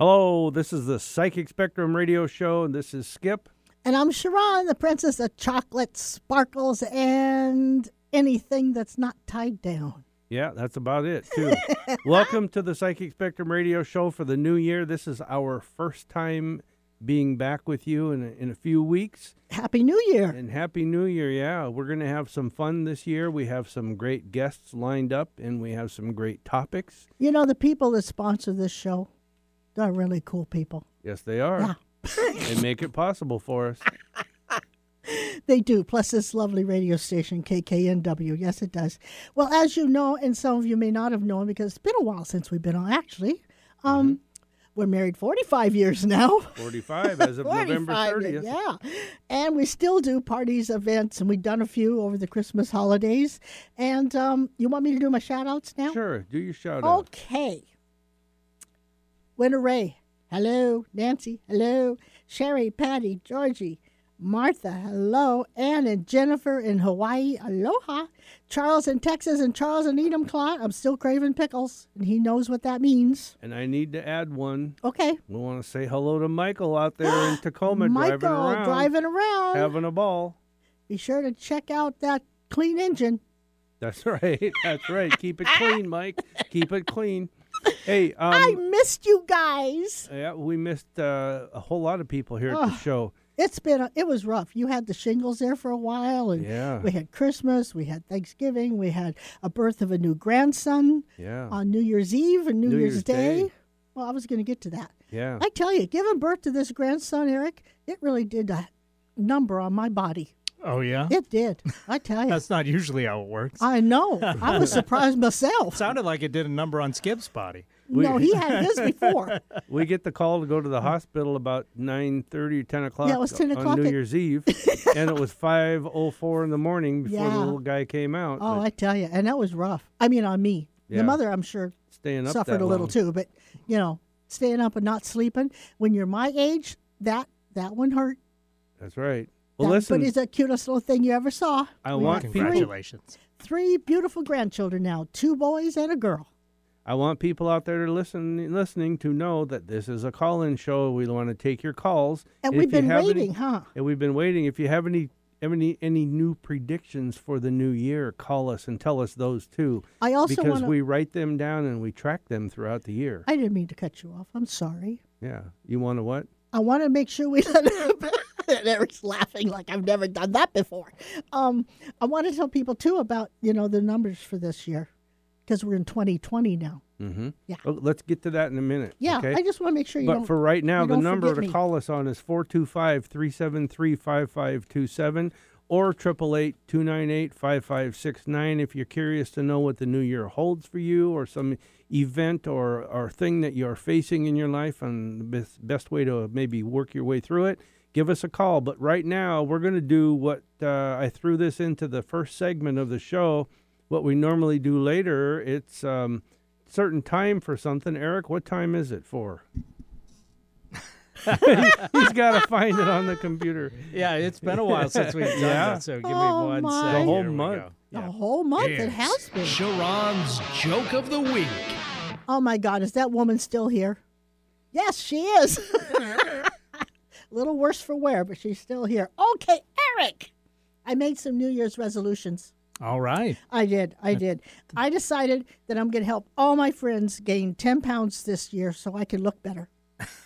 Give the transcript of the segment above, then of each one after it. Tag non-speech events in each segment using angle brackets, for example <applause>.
Hello, this is the Psychic Spectrum Radio Show, and this is Skip. And I'm Sha'Ron, the princess of chocolate, sparkles, and anything that's not tied down. Yeah, that's about it, too. <laughs> Welcome to the Psychic Spectrum Radio Show for the new year. This is our first time being back with you in a, in a few weeks. Happy New Year. And Happy New Year, yeah. We're going to have some fun this year. We have some great guests lined up, and we have some great topics. You know, the people that sponsor this show, they're really cool people. Yes, they are. Yeah. they make it possible for us. <laughs> They do. Plus, this lovely radio station, KKNW. Yes, it does. Well, as you know, and some of you may not have known because it's been a while since we've been on, actually. Um, We're married 45 years now. 45 as of <laughs> November 30th. Yeah. And we still do parties, events, and we've done a few over the Christmas holidays. And um, you want me to do my shout outs now? Sure, do your shout out. Okay. Winter Ray, hello. Nancy, hello. Sherry, Patty, Georgie, Martha, hello. Ann and Jennifer in Hawaii, aloha. Charles in Texas and Charles in Enumclaw. I'm still craving pickles, and he knows what that means. And I need to add one. Okay. We want to say hello to Michael out there in <gasps> Tacoma Michael driving around, driving around. having a ball. Be sure to check out that clean engine. That's <laughs> right. That's right. Keep it clean, Mike. Keep it clean. Hey, <laughs> um, I missed you guys. yeah, we missed uh, a whole lot of people here at the show. It's been a, it was rough. You had the shingles there for a while, and Yeah. we had Christmas, we had Thanksgiving, we had a birth of a new grandson Yeah. on New Year's Eve and New, New Year's, Year's Day. Day. Well, I was going to get to that. Yeah. I tell you, giving birth to this grandson, Eric, it really did a number on my body. Oh, yeah? It did. I tell you. <laughs> That's not usually how it works. I know. I was <laughs> surprised myself. Sounded like it did a number on Skip's body. no, he had his before. <laughs> We get the call to go to the hospital about 9.30 or 10 o'clock Yeah, it was 10 o'clock on New at- Year's Eve. and it was 5.04 in the morning before Yeah. the little guy came out. Oh, But I tell you, and that was rough. I mean, on me. Yeah. The mother, I'm sure, staying up suffered that a little long. too. But you know, staying up and not sleeping when you're my age, that that one hurt. That's right. Well, That- listen, but it's the cutest little thing you ever saw. I We want Congratulations. Three beautiful grandchildren now, two boys and a girl. I want people out there to listen, listening to know that this is a call-in show. We want to take your calls. And If we've been have any- waiting, huh? and we've been waiting. If you have any any any new predictions for the new year, call us and tell us those too, I also because want to. we write them down and we track them throughout the year. I didn't mean to cut you off. I'm sorry. yeah, you want to what? I want to make sure we <laughs> let <laughs> and Eric's laughing like I've never done that before. Um, I want to tell people too about you know the numbers for this year because we're in 2020 now. Mm-hmm. Yeah. Oh, let's get to that in a minute. Yeah, okay? I just want to make sure you but for right now, the number to me. call us on is 425-373-5527 or 888-298-5569 if you're curious to know what the new year holds for you or some event or, or thing that you're facing in your life and the best, best way to maybe work your way through it. Give us a call. But right now, we're going to do what uh, I threw this into the first segment of the show. What we normally do later, it's um, certain time for something. Eric, what time is it for? <laughs> He's got to find it on the computer. Yeah, it's been a while since we've done Yeah. that, so give me Oh, one my. sec. The whole Here month. go. the Yeah. whole month it Here's has been. Sha'Ron's Joke of the Week. Oh my God, is that woman still here? Yes, she is. A little worse for wear, but she's still here. Okay, Eric. I made some New Year's resolutions. All right. I did. I <laughs> did. I decided that I'm going to help all my friends gain 10 pounds this year so I can look better.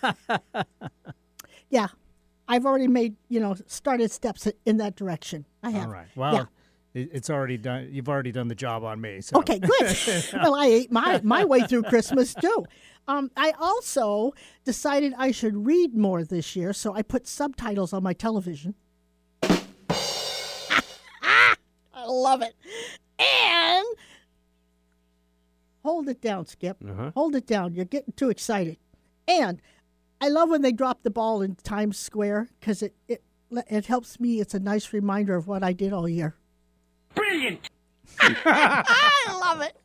<laughs> yeah. I've already made, you know, started steps in that direction. I have. All right. Well, Yeah. It- it's already done. You've already done the job on me. So. Okay, good. <laughs> well, I ate my, my way through Christmas too. Um, I also decided I should read more this year, so I put subtitles on my television. <laughs> I love it. And hold it down, Skip. Uh-huh. Hold it down. You're getting too excited. And I love when they drop the ball in Times Square because it, it it helps me. It's a nice reminder of what I did all year. Brilliant. I love it.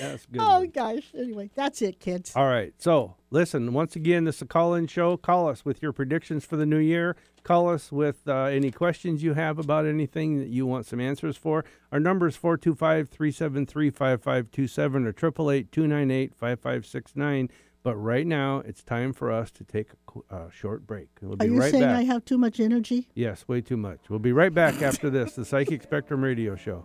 That's good. Oh one. gosh. Anyway, that's it, kids. All right. So listen, once again, this is a call-in show. Call us with your predictions for the new year. Call us with uh, any questions you have about anything that you want some answers for. Our number is 425-373-5527 or 888-298-5569. But right now, it's time for us to take a uh, short break. We'll Are be you right saying back. I have too much energy? Yes, way too much. We'll be right back after this, the Psychic Spectrum Radio Show.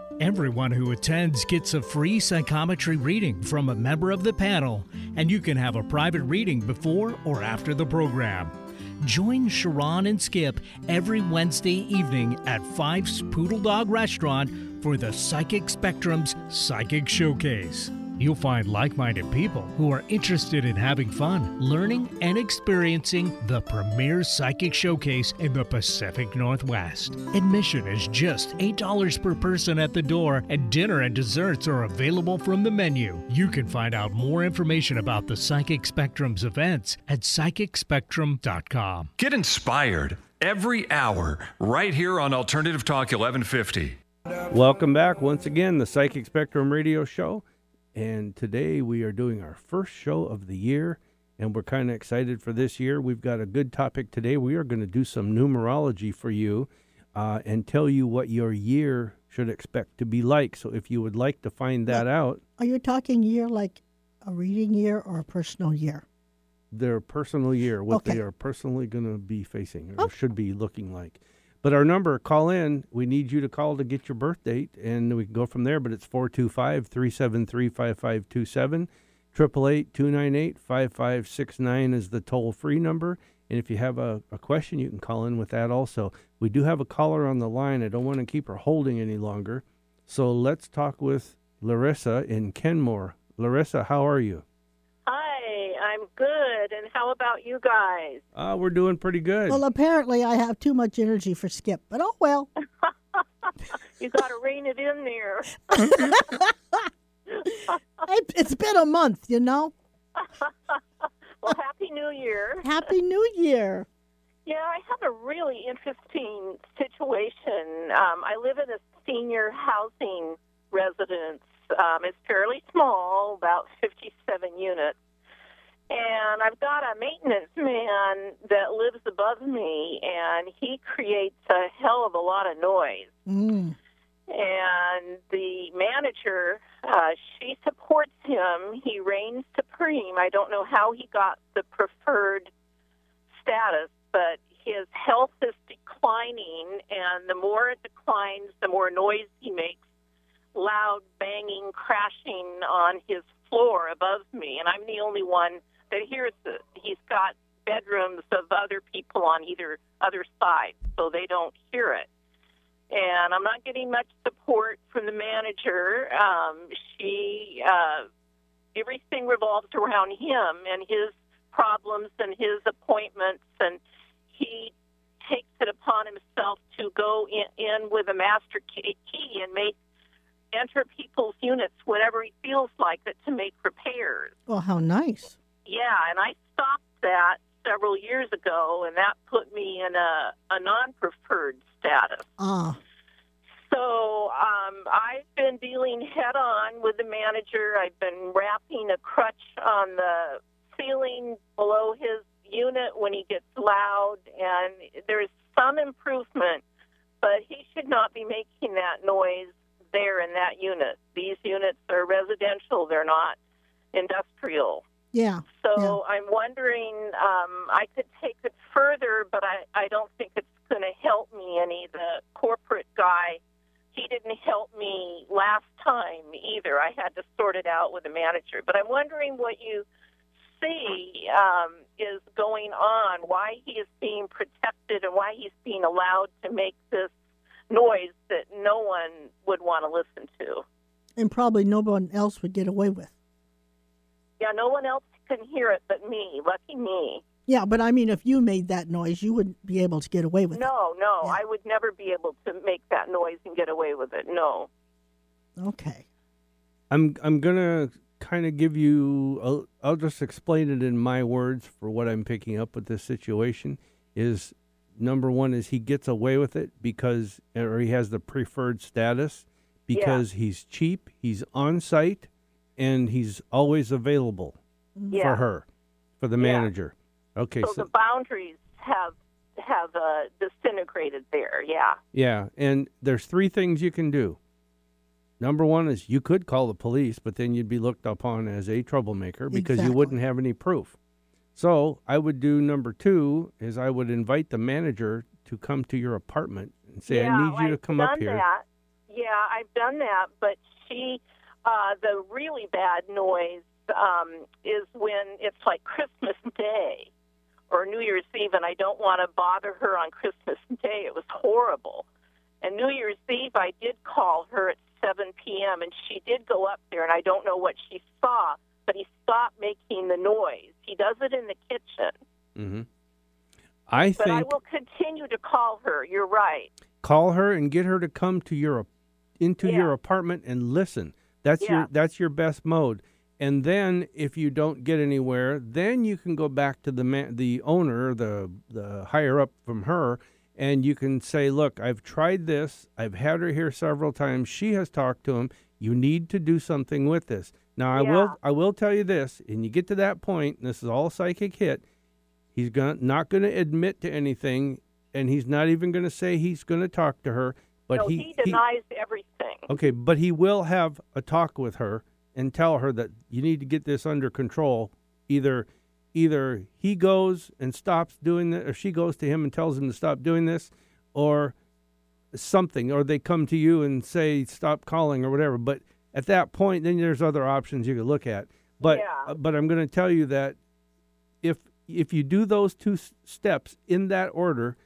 Everyone who attends gets a free psychometry reading from a member of the panel, and you can have a private reading before or after the program. Join Sha'Ron and Skip every Wednesday evening at Fife's Poodle Dog Restaurant for the Psychic Spectrum's Psychic Showcase. You'll find like minded people who are interested in having fun, learning, and experiencing the premier psychic showcase in the Pacific Northwest. Admission is just $8 per person at the door, and dinner and desserts are available from the menu. You can find out more information about the Psychic Spectrum's events at psychicspectrum.com. Get inspired every hour right here on Alternative Talk 1150. Welcome back once again, the Psychic Spectrum Radio Show. And today we are doing our first show of the year, and we're kind of excited for this year. We've got a good topic today. We are going to do some numerology for you uh, and tell you what your year should expect to be like. So if you would like to find that out, Are you talking year like a reading year or a personal year? their personal year, what they are personally going to be facing or Oh. should be looking like. But our number, call in. We need you to call to get your birth date, and we can go from there. But it's 425 373 5527. 888 298 5569 is the toll free number. And if you have a, a question, you can call in with that also. We do have a caller on the line. I don't want to keep her holding any longer. So let's talk with Larissa in Kenmore. Larissa, how are you? Hi, I'm good. And how about you guys? Uh, we're doing pretty good. Well, apparently I have too much energy for Skip, but oh well. <laughs> You got to rein it in there. <laughs> It- It's been a month, you know. <laughs> Well, Happy New Year. Happy New Year. Yeah, I have a really interesting situation. Um, I live in a senior housing residence. Um, it's fairly small, about 57 units. And I've got a maintenance man that lives above me, and he creates a hell of a lot of noise. Mm. and the manager, uh, she supports him. He reigns supreme. I don't know how he got the preferred status, but his health is declining, and the more it declines, the more noise he makes loud banging, crashing on his floor above me, and I'm the only one that hears it. He's got bedrooms of other people on either other side, so they don't hear it and I'm not getting much support from the manager. Um, she, uh, everything revolves around him and his problems and his appointments, and he takes it upon himself to go in, in with a master key key and make enter people's units whenever he feels like it to make repairs. Well, how nice. Yeah, and I stopped that several years ago, and that put me in a, a non-preferred status. Ah, So um, I've been dealing head on with the manager. I've been rapping a crutch on the ceiling below his unit when he gets loud, and there's some improvement, but he should not be making that noise there in that unit. These units are residential, they're not industrial. Yeah. So I'm wondering, um, I could take it further, but I, I don't think it's going to help me any. The corporate guy, he didn't help me last time either. I had to sort it out with the manager. But I'm wondering what you see um, is going on, why he is being protected, and why he's being allowed to make this noise that no one would want to listen to. And probably no one else would get away with. Yeah, no one else can hear it but me. Lucky me. Yeah, but I mean, if you made that noise, you wouldn't be able to get away with it. No, no, Yeah. I would never be able to make that noise and get away with it. No. Okay. I'm I'm gonna kind of give you. I'll, I'll just explain it in my words for what I'm picking up with this situation. Is number one is he gets away with it because or he has the preferred status because he's cheap, he's on site, and he's always available Yeah. for her, for the Yeah. manager. Okay, So, so the boundaries have have uh, disintegrated there. Yeah. Yeah, and there's three things you can do. Number one is you could call the police, but then you'd be looked upon as a troublemaker because you wouldn't have any proof. So I would do number two is I would invite the manager to come to your apartment and say, yeah, I need you to I've come done up here. That. Yeah, I've done that, but she, uh, the really bad noise um, is when it's like Christmas Day or New Year's Eve, and I don't want to bother her on Christmas Day. It was horrible. And New Year's Eve, I did call her at 7 p.m., and she did go up there, and I don't know what she saw, but he stopped making the noise. He does it in the kitchen. Mm-hmm. I think But I will continue to call her. You're right. call her and get her to come to your into Yeah. your apartment and listen. That's Yeah. your that's your best mode. And then if you don't get anywhere, then you can go back to the man, the owner, the the higher up from her and you can say, "Look, I've tried this. I've had her here several times. She has talked to him. You need to do something with this." Now, I Yeah. will I will tell you this, and you get to that point, and this is all psychic hit. He's gonna, not going to admit to anything, and he's not even going to say he's going to talk to her. But no, he, he denies everything. Okay, but he will have a talk with her and tell her that you need to get this under control. Either, either he goes and stops doing this, or she goes to him and tells him to stop doing this, or something, or they come to you and say stop calling or whatever. But at that point, then there's other options you could look at. But Yeah. Uh, but I'm going to tell you that if if you do those two s- steps in that order,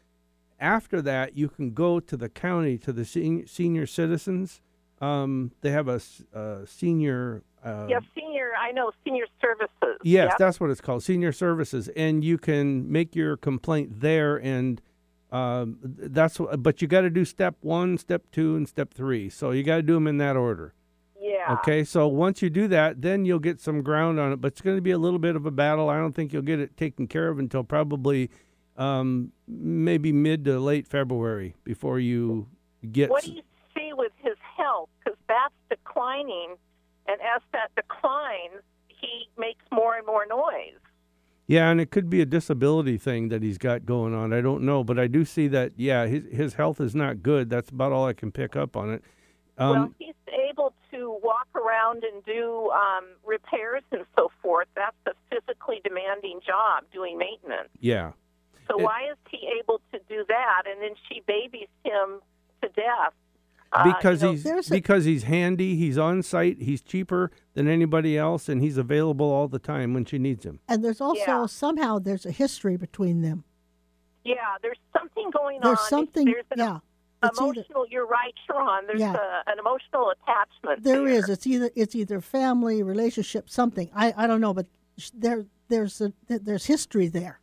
after that you can go to the county to the sen- senior citizens. Um, they have a, uh, senior. Uh, yeah, senior. I know senior services. Yes, Yep. that's what it's called, senior services, and you can make your complaint there, and um, that's. But you got to do step one, step two, and step three. So you got to do them in that order. yeah. Okay, so once you do that, then you'll get some ground on it, but it's going to be a little bit of a battle. I don't think you'll get it taken care of until probably um, maybe mid to late February before you get. What do you see with his health? Because that's declining, and as that declines, he makes more and more noise. Yeah, and it could be a disability thing that he's got going on. I don't know, but I do see that. Yeah, his his health is not good. That's about all I can pick up on it. Um, well, he's able to walk around and do um, repairs and so forth. That's a physically demanding job, doing maintenance. yeah, So It- why is he able to do that? And then she babies him to death. Uh, because know, he's a- because he's handy. He's on site. He's cheaper than anybody else, and he's available all the time when she needs him. And there's also Yeah. somehow there's a history between them. yeah, there's something going There's on. something, There's something. yeah. It's either, emotional. You're right, Sha'Ron. There's Yeah. a, an emotional attachment. there there is. It's either it's either family, relationship, something. I, I don't know, but sh- there there's a there's history there.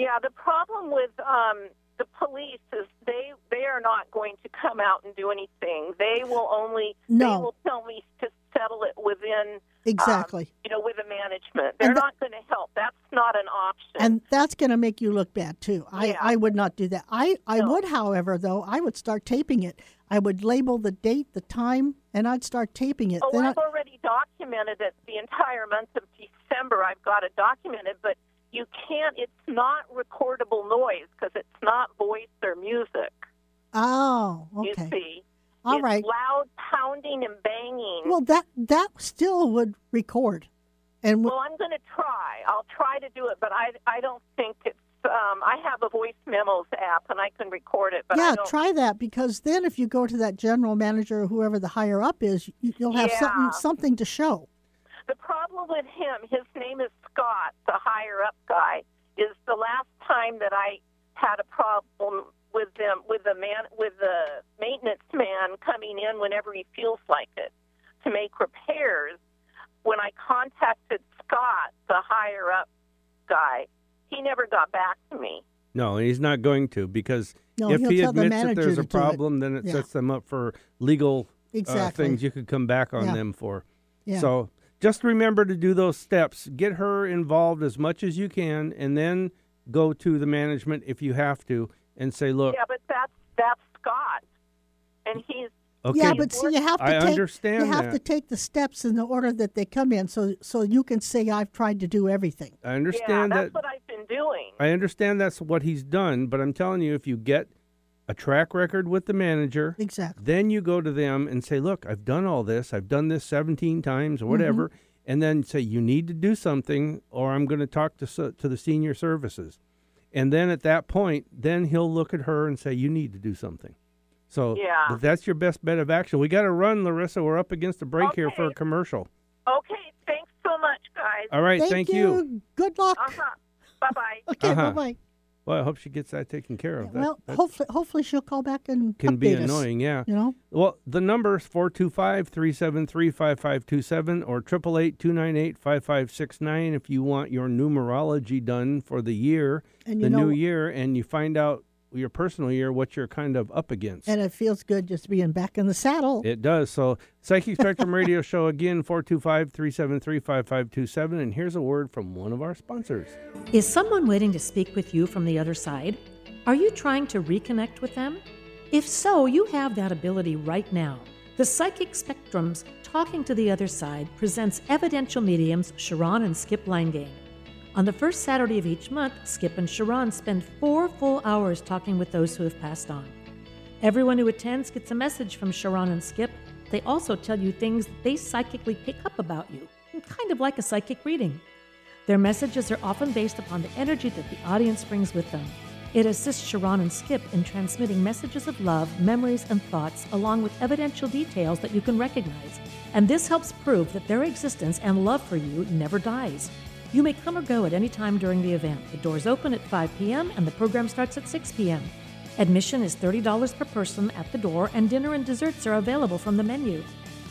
Yeah, the problem with um, the police is they they are not going to come out and do anything. They will only No. they will tell me to settle it within Exactly. you know with the management. They're the- not going to help. That's not an option. and that's going to make you look bad too. I, Yeah. I would not do that. I, I No. would, however, though, I would start taping it. I would label the date, the time, and I'd start taping it. oh, Then I- I've already documented it. The entire month of December, I've got it documented. But you can't. It's not recordable noise because it's not voice or music. oh, You okay. see. All it's right. loud pounding and banging. Well, that that still would record, and w- Well, I'm going to try. I'll try to do it, but I I don't think it's. Um, I have a voice memos app, and I can record it. But I yeah, don't, try that because then if you go to that general manager or whoever the higher up is, you, you'll have Yeah. something something to show. The problem with him, his name is Scott, the higher up guy, is the last time that I had a problem with them with the man with the maintenance man coming in whenever he feels like it to make repairs. When I contacted Scott, the higher up guy, he never got back to me. No, he's not going to because No, if he'll he tell the admits that there's a do it. problem, then it Yeah. sets them up for legal uh, things you could come back on Yeah. them for. Yeah. So just remember to do those steps. Get her involved as much as you can, and then go to the management if you have to and say, "Look, Yeah, but that's that's Scott, and he's okay, yeah, but see, you have to I take understand you have that. to take the steps in the order that they come in, so so you can say I've tried to do everything. I understand yeah, understand that's that. what I've been doing. I understand that's what he's done, but I'm telling you, if you get a track record with the manager, Exactly. then you go to them and say, "Look, I've done all this. I've done this 17 times or whatever," Mm-hmm. and then say, "You need to do something, or I'm going to talk to to the senior services." And then at that point, then he'll look at her and say, "You need to do something." So Yeah. but that's your best bet of action. We got to run, Larissa. We're up against a break here for a commercial. Okay, thanks so much, guys. All right, Thank, thank, you. Good luck. Uh huh. Bye bye. <laughs> Okay, Uh-huh. bye bye. Well, I hope she gets that taken care of. That, Well, that hopefully, hopefully she'll call back and can be us, annoying. Yeah. You know, Well, the number is 425 373 5527 or 888 298 5569 if you want your numerology done for the year, and the know, new year, and you find out your personal year, what you're kind of up against. and it feels good just being back in the saddle. it does. So, Psychic Spectrum Radio <laughs> Show again, 425 373 5527. And here's a word from one of our sponsors. Is someone waiting to speak with you from the other side? Are you trying to reconnect with them? If so, you have that ability right now. The Psychic Spectrum's Talking to the Other Side presents evidential mediums Sha'Ron and Skip Linegang. On the first Saturday of each month, Skip and Sha'Ron spend four full hours talking with those who have passed on. Everyone who attends gets a message from Sha'Ron and Skip. They also tell you things they psychically pick up about you, kind of like a psychic reading. Their messages are often based upon the energy that the audience brings with them. It assists Sha'Ron and Skip in transmitting messages of love, memories, and thoughts, along with evidential details that you can recognize. And this helps prove that their existence and love for you never dies. You may come or go at any time during the event. The doors open at 5 p.m. and the program starts at 6 p.m. Admission is $30 per person at the door, and dinner and desserts are available from the menu.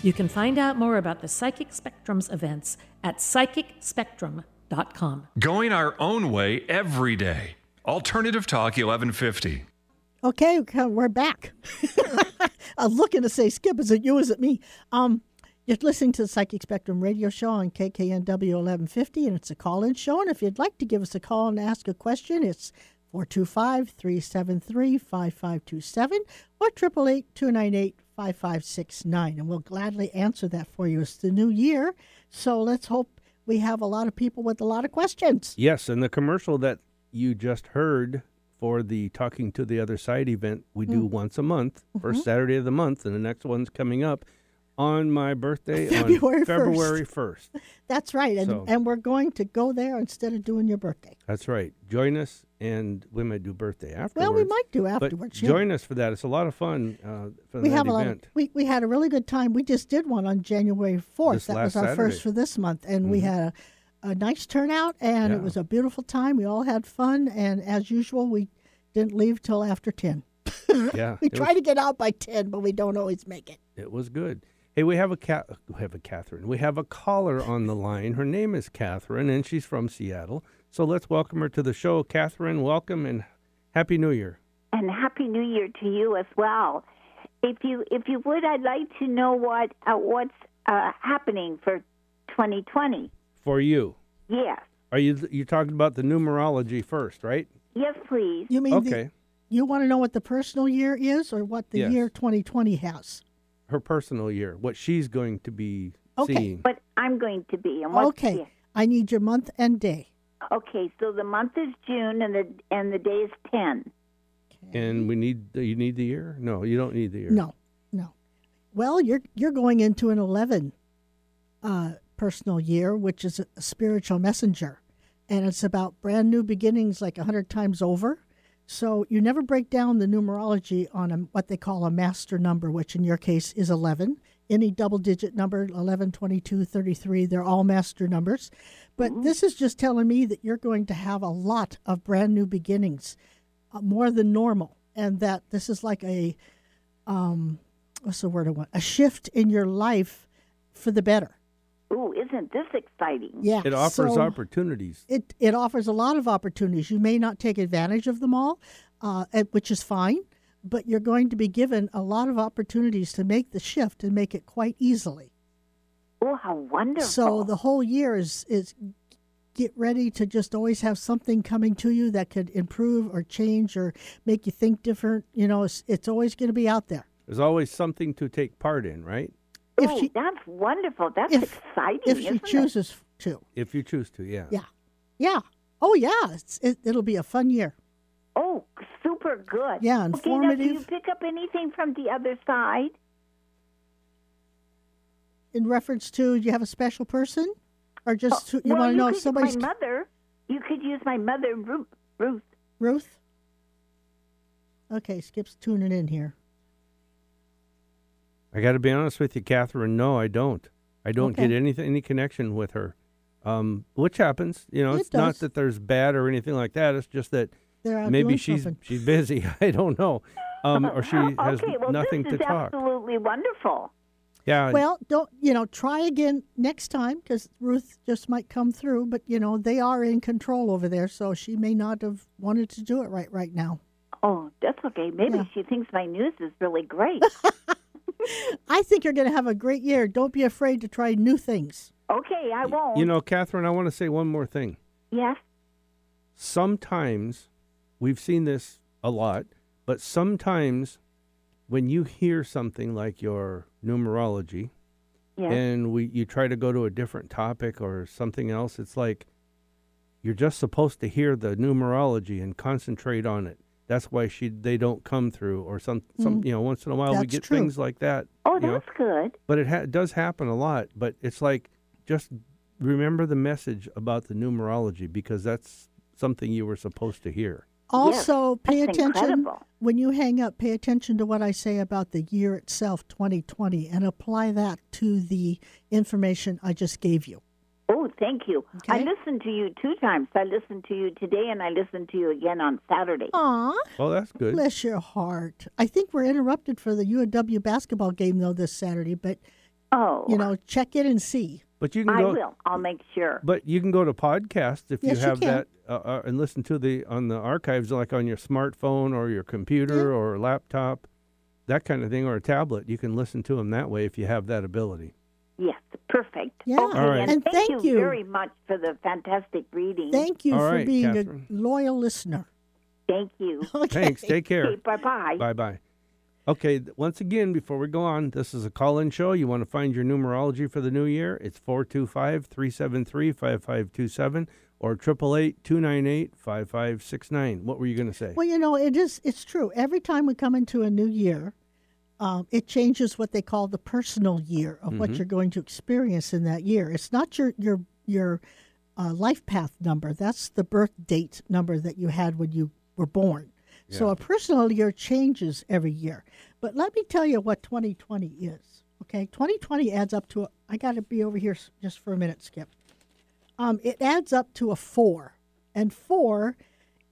You can find out more about the Psychic Spectrum's events at psychicspectrum.com. Going our own way every day. Alternative Talk 1150. Okay, okay, we're back. I'm looking to say, Skip, is it you? Is it me? Um, you're listening to the Psychic Spectrum radio show on KKNW 1150, and it's a call in show. And if you'd like to give us a call and ask a question, it's 425 373 5527 or 888 298 5569. And we'll gladly answer that for you. It's the new year, so let's hope we have a lot of people with a lot of questions. Yes, and the commercial that you just heard for the Talking to the Other Side event, we do Mm. once a month, Mm-hmm. first Saturday of the month, and the next one's coming up on my birthday February <laughs> on February 1st. That's right. And, So- and we're going to go there instead of doing your birthday. That's right. Join us, and we might do birthday afterwards. Well, we might do afterwards. yeah. join us for that. It's a lot of fun uh, for we have a lot. Of, we we had a really good time. We just did one on January fourth. This That was our first for this month, and we Mhm. had a, a nice turnout, and Yeah. it was a beautiful time. We all had fun, and as usual, we didn't leave till after ten. <laughs> yeah, We try was, to get out by ten, but we don't always make it. it was good. Hey, we have a cat. We have a Catherine. We have a caller on the line. Her name is Catherine, and she's from Seattle. So let's welcome her to the show. Catherine, welcome and happy New Year. and happy new year to you as well if you if you would i'd like to know what uh, what's uh, happening for 2020 For you, yes are you you talking about the numerology first, right? yes please You mean the, Okay, you want to know what the personal year is, or what the Yes. year twenty twenty has? Her personal year, what she's going to be Okay. seeing. what i'm going to be and what Okay, I need your month and day. okay so the month is june and the and the day is 10 And we need you need the year? No, you don't need the year. No, no. Well, you're you're going into an eleven uh, personal year, which is a, a spiritual messenger, and it's about brand new beginnings, like a hundred times over. So you never break down the numerology on a, what they call a master number, which in your case is eleven. any double digit number 11, 22, 33. They're all master numbers. But this is just telling me that you're going to have a lot of brand new beginnings, uh, more than normal. And that this is like a, um, what's the word I want? A shift in your life for the better. Ooh, isn't this exciting? Yeah. It offers so- opportunities. it it offers a lot of opportunities. You may not take advantage of them all, uh, which is fine, but you're going to be given a lot of opportunities to make the shift and make it quite easily. Oh, how wonderful. So the whole year is is get ready to just always have something coming to you that could improve or change or make you think different. You know, it's, it's always going to be out there. There's always something to take part in, right? If oh, she that's wonderful. That's if exciting. if she isn't it? chooses to, If you choose to, yeah. yeah, yeah. Oh yeah, it's, it, it'll be a fun year. Oh, super good. Yeah, Okay, now do you pick up anything from the other side? in reference to do you have a special person or just Oh, you well, want to know could if somebody's my mother. You could use my mother, Ruth. Ruth. ruth okay skip's tuning in here I got to be honest with you, Catherine. No, I don't. I don't Okay. get anything, any connection with her. Um, which happens, you know. It it's not that there's bad or anything like that. It's just that maybe she's something. she's busy. <laughs> I don't know, um, or she <laughs> has okay, well, nothing this to is talk. absolutely wonderful. Yeah. well don't you know try again next time because ruth just might come through but you know they are in control over there so she may not have wanted to do it right right now Oh, that's okay. Maybe Yeah. she thinks my news is really great. <laughs> <laughs> i think you're going to have a great year don't be afraid to try new things okay, I won't. you know, Catherine. I want to say one more thing. Yes. sometimes we've seen this a lot, but sometimes when you hear something like your numerology Yes. and we you try to go to a different topic or something else, it's like you're just supposed to hear the numerology and concentrate on it. That's why she they don't come through or some some you know once in a while we Mm. That's get true. things like that. oh, you know. that's good. But it, ha- it does happen a lot. But it's like just remember the message about the numerology because that's something you were supposed to hear. also pay that's attention incredible. when you hang up pay attention to what i say about the year itself 2020 and apply that to the information i just gave you Oh, thank you. I listened to you two times. I listened to you today, and I listened to you again on Saturday. Aw, Well, that's good. bless your heart. I think we're interrupted for the UNW basketball game though this Saturday, but Oh, you know, check it and see. But you can I go. will. I'll make sure. But you can go to podcast if Yes, you you have can. that uh, uh, and listen to the on the archives like on your smartphone or your computer or laptop, that kind of thing, or a tablet. You can listen to them that way if you have that ability. Yes, perfect. Yeah. Okay, All right. and, And thank, thank you you. very much for the fantastic reading. Thank you All for right, being Catherine. a loyal listener. Thank you. <laughs> Okay. Thanks. Take care. Okay, bye bye. Bye bye. Okay, once again, before we go on, this is a call in show. You want to find your numerology for the new year? It's 425 373 5527 or 888 298 5569. What were you going to say? Well, you know, it is. It's true. Every time we come into a new year, um, it changes what they call the personal year of what you're going to experience in that year. It's not your your your uh, life path number. That's the birth date number that you had when you were born. So a personal year changes every year. But let me tell you what 2020 is. Okay, 2020 adds up to. A, I got to be over here just for a minute, Skip. Um, it adds up to a four, and four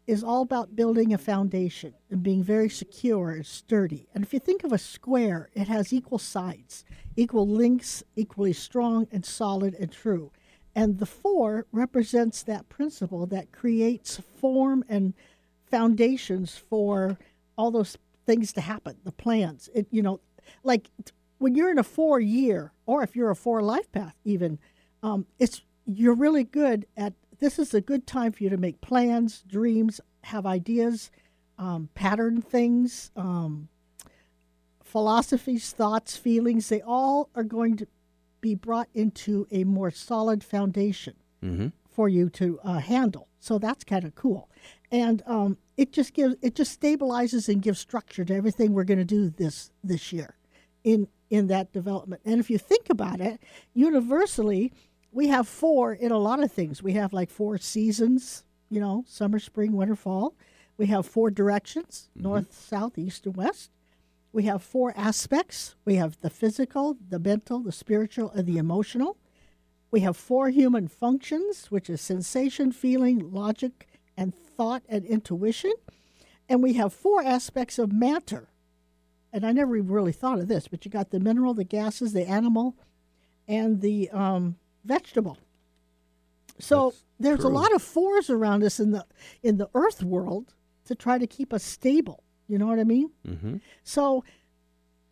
is all about building a foundation and being very secure and sturdy. And if you think of a square, it has equal sides, equal links, equally strong and solid and true. And the four represents that principle that creates form and foundations for all those things to happen, the plans. It you know, like when you're in a four year, or if you're a four life path, even, um, it's you're really good at. This is a good time for you to make plans, dreams, have ideas, um, pattern things, um, philosophies, thoughts, feelings. They all are going to be brought into a more solid foundation Mm-hmm. for you to uh, handle. So that's kind of cool, and um, it just gives it just stabilizes and gives structure to everything we're going to do this this year, in in that development. And if you think about it, universally, we have four in a lot of things. We have like four seasons, you know, summer, spring, winter, fall. We have four directions: north, south, east, and west. We have four aspects we have the physical, the mental, the spiritual, and the emotional. We have four human functions, which is sensation, feeling, logic, and thought and intuition. And we have four aspects of matter. And I never really thought of this, but you got the mineral, the gases, the animal, and the um, vegetable. So That's there's true. a lot of fours around us in the in the earth world to try to keep us stable. You know what I mean? Mm-hmm. So,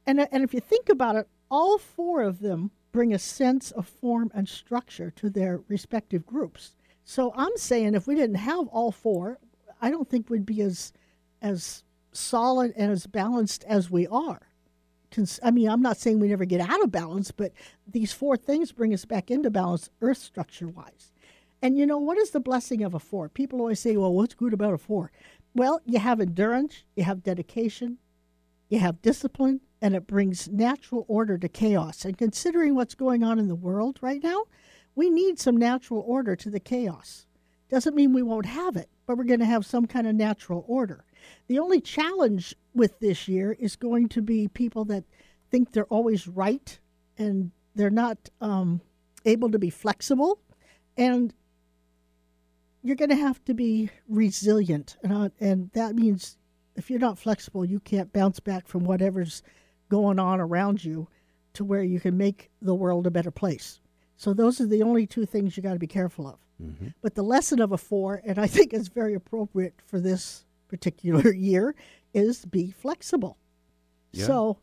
and and if you think about it, all four of them bring a sense of form and structure to their respective groups. So I'm saying if we didn't have all four, I don't think we'd be as as solid and as balanced as we are. Cons- I mean, I'm not saying we never get out of balance, but these four things bring us back into balance, earth structure wise. And you know, what is the blessing of a four? People always say, well, what's good about a four? Well, you have endurance, you have dedication, you have discipline, and it brings natural order to chaos. And considering what's going on in the world right now, we need some natural order to the chaos. Doesn't mean we won't have it, but we're going to have some kind of natural order. The only challenge with this year is going to be people that think they're always right and they're not um, able to be flexible. And you're going to have to be resilient. And, uh, and that means if you're not flexible, you can't bounce back from whatever's going on around you to where you can make the world a better place. So those are the only two things you got to be careful of. Mm-hmm. But the lesson of a four, and I think it's very appropriate for this particular <laughs> year, is be flexible. Yeah. So,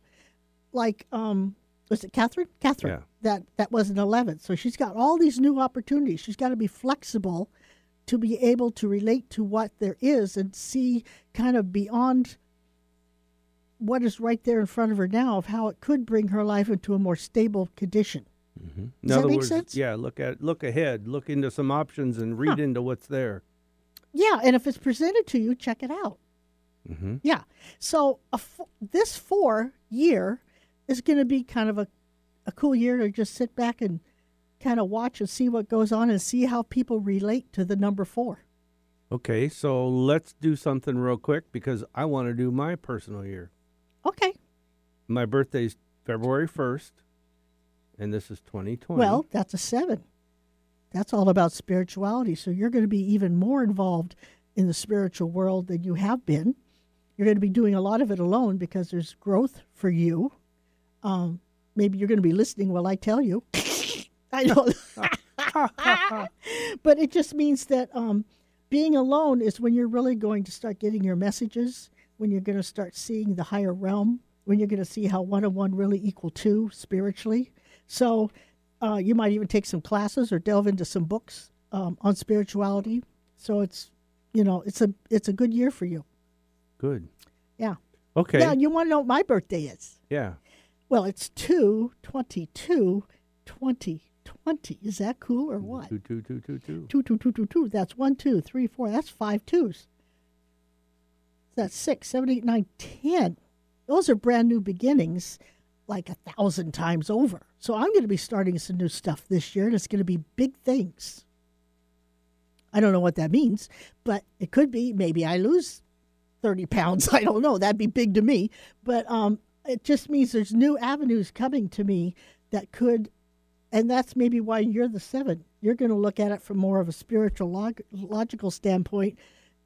like, um, was it Catherine? Catherine. Yeah. That that was an eleven. So she's got all these new opportunities. She's got to be flexible to be able to relate to what there is and see kind of beyond what is right there in front of her now of how it could bring her life into a more stable condition. Mm-hmm. In Does that make words, sense? yeah, look at look ahead, look into some options, and read into what's there. Yeah, and if it's presented to you, check it out. Mm-hmm. Yeah. So a f- this four year is going to be kind of a, a cool year to just sit back and kind of watch and see what goes on and see how people relate to the number four. Okay, so let's do something real quick because I want to do my personal year. Okay. My birthday's February first, and this is 2020. Well, that's a seven. That's all about spirituality. So you're going to be even more involved in the spiritual world than you have been. You're going to be doing a lot of it alone because there's growth for you. Um, maybe you're going to be listening while I tell you. <laughs> I know. <laughs> but it just means that um, being alone is when you're really going to start getting your messages, when you're going to start seeing the higher realm, when you're going to see how one and one really equal two spiritually. So uh, you might even take some classes or delve into some books um, on spirituality. So it's, you know, it's a it's a good year for you. good. Yeah. Okay. Now you want to know what my birthday is? yeah. Well, it's 2 22 2020. Is that cool or what? Two, two, two, two, two. Two, two, two, two, two. That's one, two, three, four. That's five twos. That's six, seven, eight, nine, ten. Those are brand new beginnings, like a thousand times over. So I'm going to be starting some new stuff this year, and it's going to be big things. I don't know what that means, but it could be. Maybe I lose 30 pounds. <laughs> I don't know. That'd be big to me. But um, it just means there's new avenues coming to me that could and that's maybe why you're the seven. You're going to look at it from more of a spiritual, log- logical standpoint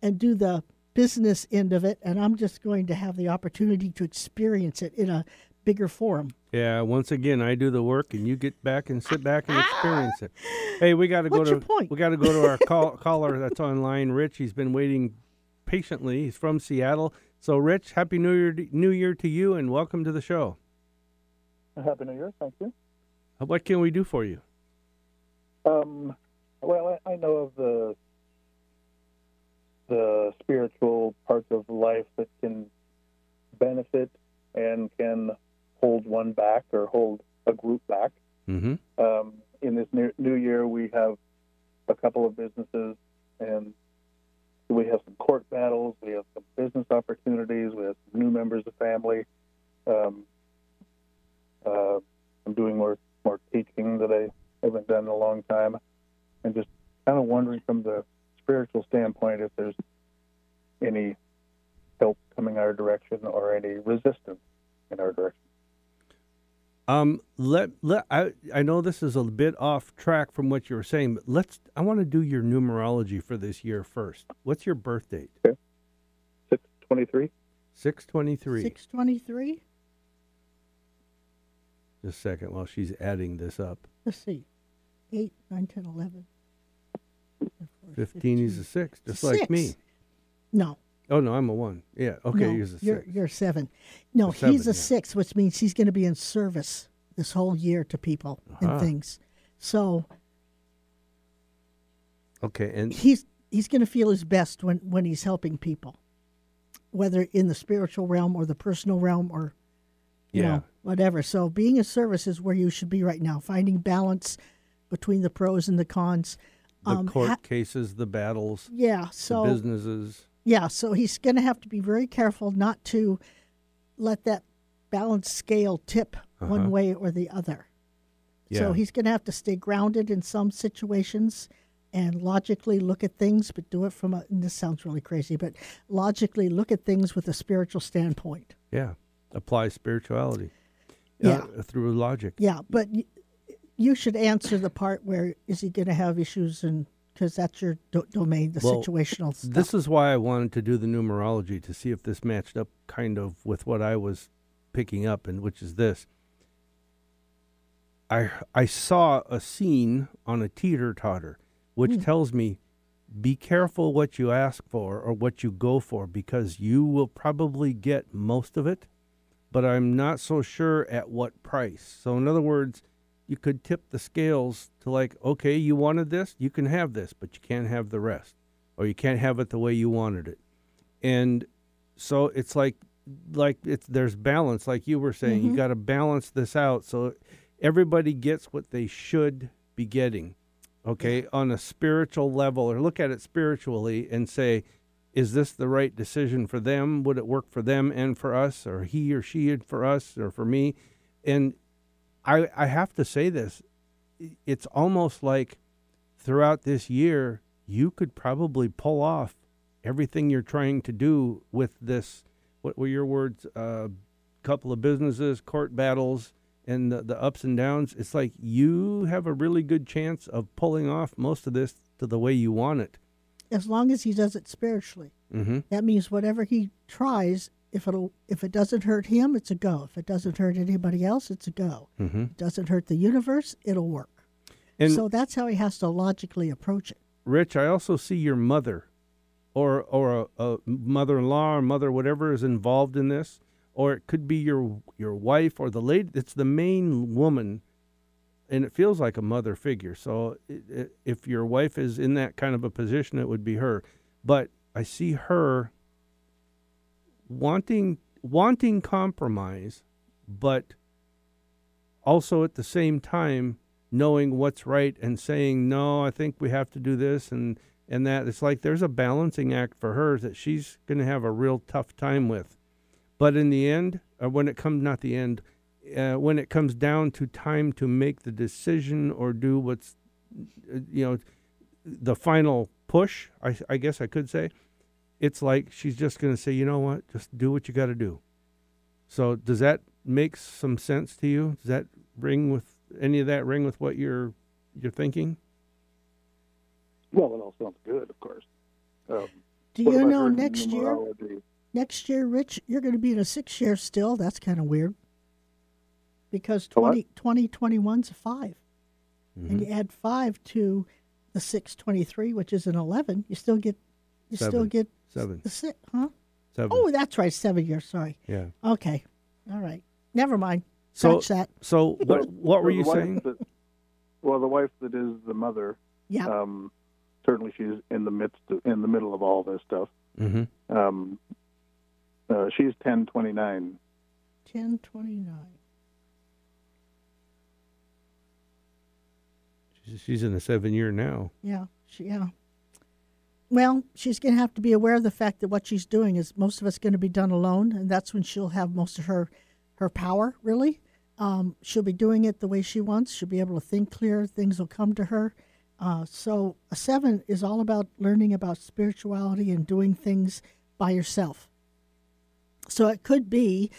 and do the business end of it. And I'm just going to have the opportunity to experience it in a bigger forum. Yeah. Once again, I do the work, and you get back and sit back and experience it. Hey, we got to go to your point? we got to go to our call, <laughs> caller that's online. Rich, he's been waiting patiently. He's from Seattle. So, Rich, happy New Year, New Year to you, and welcome to the show. Happy New Year. Thank you. What can we do for you? Um, well, I, I know of the the spiritual parts of life that can benefit and can hold one back or hold a group back. Mm-hmm. Um, in this new, new year, we have a couple of businesses, and we have some court battles. We have some business opportunities. We have some new members of family. Um, uh, I'm doing more more teaching that I haven't done in a long time, and just kind of wondering from the spiritual standpoint if there's any help coming our direction or any resistance in our direction. Um, let let I I know this is a bit off track from what you were saying, but let's. I want to do your numerology for this year first. What's your birth date? Six twenty-three. Six twenty three. 623? Just a second while she's adding this up. Let's see. 8, 9, 10, 11. 15 is a six, just like me. No. Oh no, I'm a one. Yeah. Okay, no, you're a you're, six. you're seven. No, A he's a yeah. six, which means he's going to be in service this whole year to people Uh-huh. and things. So Okay, and he's he's going to feel his best when when he's helping people, whether in the spiritual realm or the personal realm or you Yeah. know whatever. So being a service is where you should be right now, finding balance between the pros and the cons. the Um, court ha- cases, the battles, yeah. So the businesses. Yeah, so he's going to have to be very careful not to let that balance scale tip Uh-huh. one way or the other. Yeah. So he's going to have to stay grounded in some situations and logically look at things, but do it from a, and this sounds really crazy, but logically look at things with a spiritual standpoint. Yeah. Apply spirituality. Yeah. Uh, through logic. Yeah, but y- you should answer the part where is he going to have issues and because that's your do- domain, the Well, situational stuff. This is why I wanted to do the numerology to see if this matched up kind of with what I was picking up, and which is this. I I saw a scene on a teeter totter, which Hmm. tells me be careful what you ask for or what you go for because you will probably get most of it, but I'm not so sure at what price. So in other words, you could tip the scales to like, okay, you wanted this, you can have this, but you can't have the rest, or you can't have it the way you wanted it. And so it's like, like it's there's balance, like you were saying. You mm-hmm. got to balance this out so everybody gets what they should be getting. Okay, on a spiritual level, or look at it spiritually and say, is this the right decision for them? Would it work for them and for us, or he or she and for us, or for me? And I I have to say this, it's almost like throughout this year you could probably pull off everything you're trying to do with this. What were your words? Uh, couple of businesses, court battles, and the, the ups and downs. It's like you have a really good chance of pulling off most of this to the way you want it. as long as he does it spiritually. Mm-hmm. That means whatever he tries, if it'll if it doesn't hurt him, it's a go. If it doesn't hurt anybody else, it's a go. Mm-hmm. If it doesn't hurt the universe, it'll work. And so that's how he has to logically approach it. Rich, I also see your mother, or or a, a mother-in-law or mother, whatever is involved in this, or it could be your your wife or the lady. It's the main woman, and it feels like a mother figure. So i i if your wife is in that kind of a position, it would be her. But I see her wanting wanting compromise, but also at the same time knowing what's right and saying no i think we have to do this and and that. It's like there's a balancing act for her that she's going to have a real tough time with. But in the end or when it comes not the end uh, when it comes down to time to make the decision or do what's uh, you know the final push i, I guess i could say it's like she's just going to say you know what just do what you got to do so does that make some sense to you does that ring with any of that ring with what you're you're thinking Well, it all sounds good, of course. Um, Do you know next year? Next year, Rich, you're going to be in a six year still. That's kind of weird. Because A what? 20, 2021's a 5 Mm-hmm. and you add five to the six twenty three, which is an eleven. You still get, you still get seven the six, huh? seven Oh, that's right, seven years. Sorry. yeah Okay, all right. Never mind. so Scratch that. so what what were you saying that- well, the wife that is the mother, Yeah. um, certainly she's in the midst, of, in the middle of all this stuff. mm-hmm. Um, uh, she's ten twenty nine. Ten twenty nine. she's, she's in a seven year now Yeah, she, yeah. Well, she's going to have to be aware of the fact that what she's doing is most of it's going to be done alone, and that's when she'll have most of her her power. Really, um, she'll be doing it the way she wants. She'll be able to think clear. Things will come to her. Uh, so a seven is all about learning about spirituality and doing things by yourself. So it could be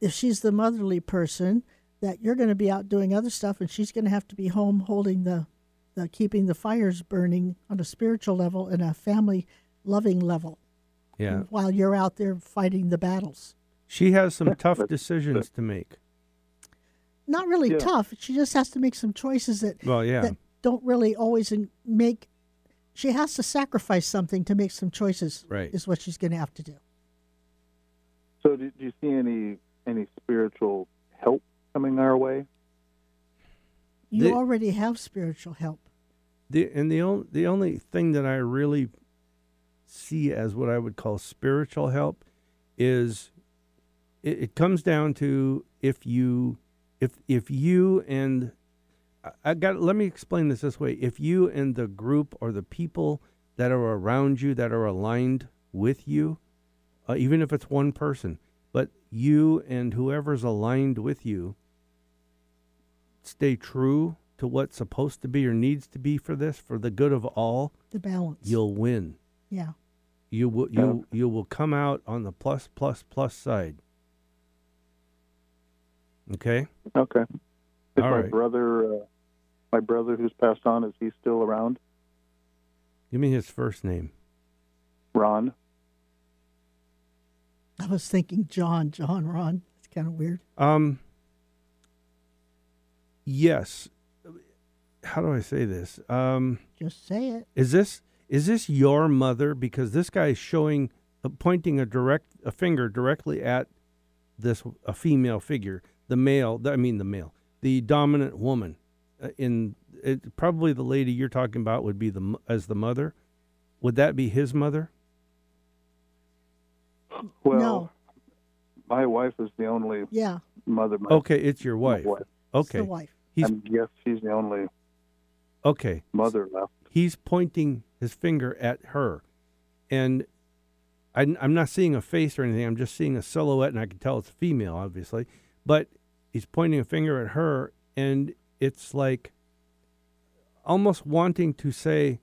if she's the motherly person, that you're going to be out doing other stuff, and she's going to have to be home holding the, the keeping the fires burning on a spiritual level and a family loving level. Yeah. While you're out there fighting the battles. She has some tough decisions to make. Not really Yeah. tough. She just has to make some choices that Well, yeah. that don't really always make. She has to sacrifice something to make some choices. Right. Is what she's going to have to do. So, do, do you see any any spiritual help coming our way? You The- already have spiritual help. The and the only the only thing that I really see as what I would call spiritual help is it, it comes down to if you if if you and I- got let me explain this this way. If you and the group or the people that are around you that are aligned with you uh, even if it's one person but you and whoever's aligned with you stay true to what's supposed to be or needs to be for this for the good of all The balance. you'll win yeah. you will you you will come out on the plus plus plus side okay Okay. Is All my right. brother, uh, my brother who's passed on, is he still around? give me his first name Ron. I was thinking John, John, Ron. It's kind of weird. um yes how do i say this um Just say it. is this is this your mother because this guy is showing uh, pointing a direct a finger directly at this a female figure the male i mean the male the dominant woman uh, in it, probably the lady you're talking about would be the as the mother would that be his mother Well, No. my wife is the only Yeah. mother. My, okay it's your my wife okay It's the wife. he's And yes, she's the only okay. Mother left. he's pointing his finger at her. And I, i'm not seeing a face or anything. I'm just seeing a silhouette and i can tell it's a female obviously. But he's pointing a finger at her and it's like almost wanting to say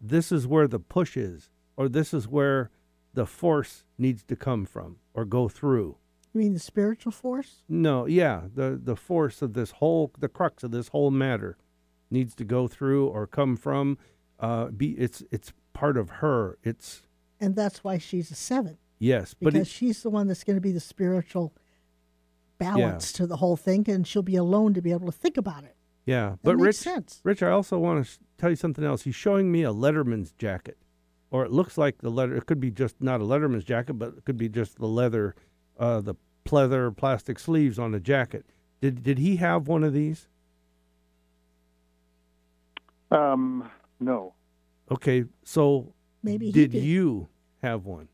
this is where the push is or this is where the force needs to come from or go through. You mean the spiritual force? no, yeah, the the force of this whole the crux of this whole matter needs to go through or come from uh be it's it's part of her. It's And that's why she's a seven. yes, but Because it, she's the one that's going to be the spiritual balance to the whole thing, and she'll be alone to be able to think about it. yeah, That but Rich sense. Rich, I also want to tell you something else. He's showing me a Letterman's jacket. Or it looks like the letter it could be just not a Letterman's jacket, but it could be just the leather uh the pleather plastic sleeves on the jacket. Did did he have one of these? Um, no. Okay, so Maybe did did. you have one?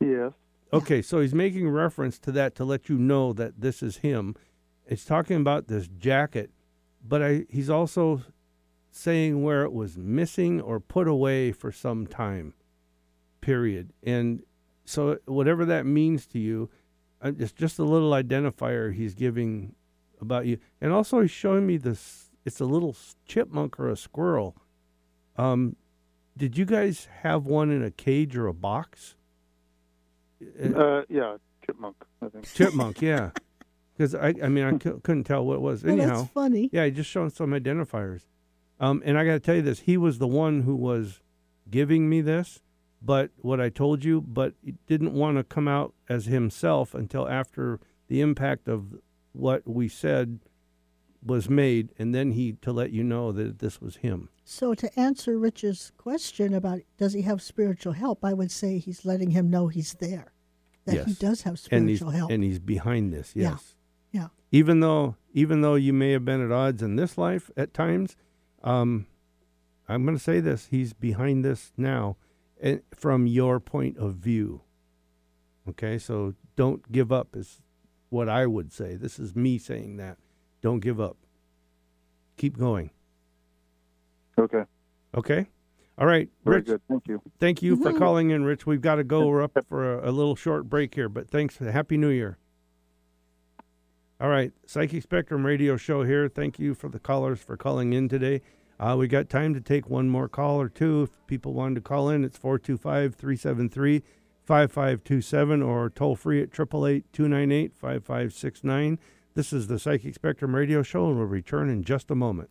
Yes. Okay, so he's making reference to that to let you know that this is him. It's talking about this jacket, but I, he's also saying where it was missing or put away for some time, period. And so, whatever that means to you, uh, it's just a little identifier he's giving about you. And also, he's showing me this it's a little chipmunk or a squirrel. Um, did you guys have one in a cage or a box? Uh, Uh, yeah, chipmunk. I think. chipmunk, <laughs> yeah. Because I, I mean, I couldn't tell what it was. Well, Anyhow, that's funny. yeah, he just showing some identifiers. Um, and I got to tell you this: he was the one who was giving me this, but what I told you, but he didn't want to come out as himself until after the impact of what we said was made, and then he to let you know that this was him. So, to answer Rich's question about does he have spiritual help, I would say he's letting him know he's there, that he does have and spiritual help. and he's behind this. Yeah. Yes. yeah. even though even though you may have been at odds in this life at times um i'm going to say this he's behind this now and from your point of view okay so don't give up is what i would say this is me saying that don't give up keep going Okay. okay all right Very rich good. Thank you. thank you for Mhm. calling in rich we've got to go we're up for a, a little short break here but thanks happy new year all right, Psychic Spectrum radio show here. Thank you for the callers for calling in today. Uh, we got time to take one more call or two. If people wanted to call in, it's 425 373 5527 or toll free at 888 298 5569. This is the Psychic Spectrum Radio Show, and we'll return in just a moment.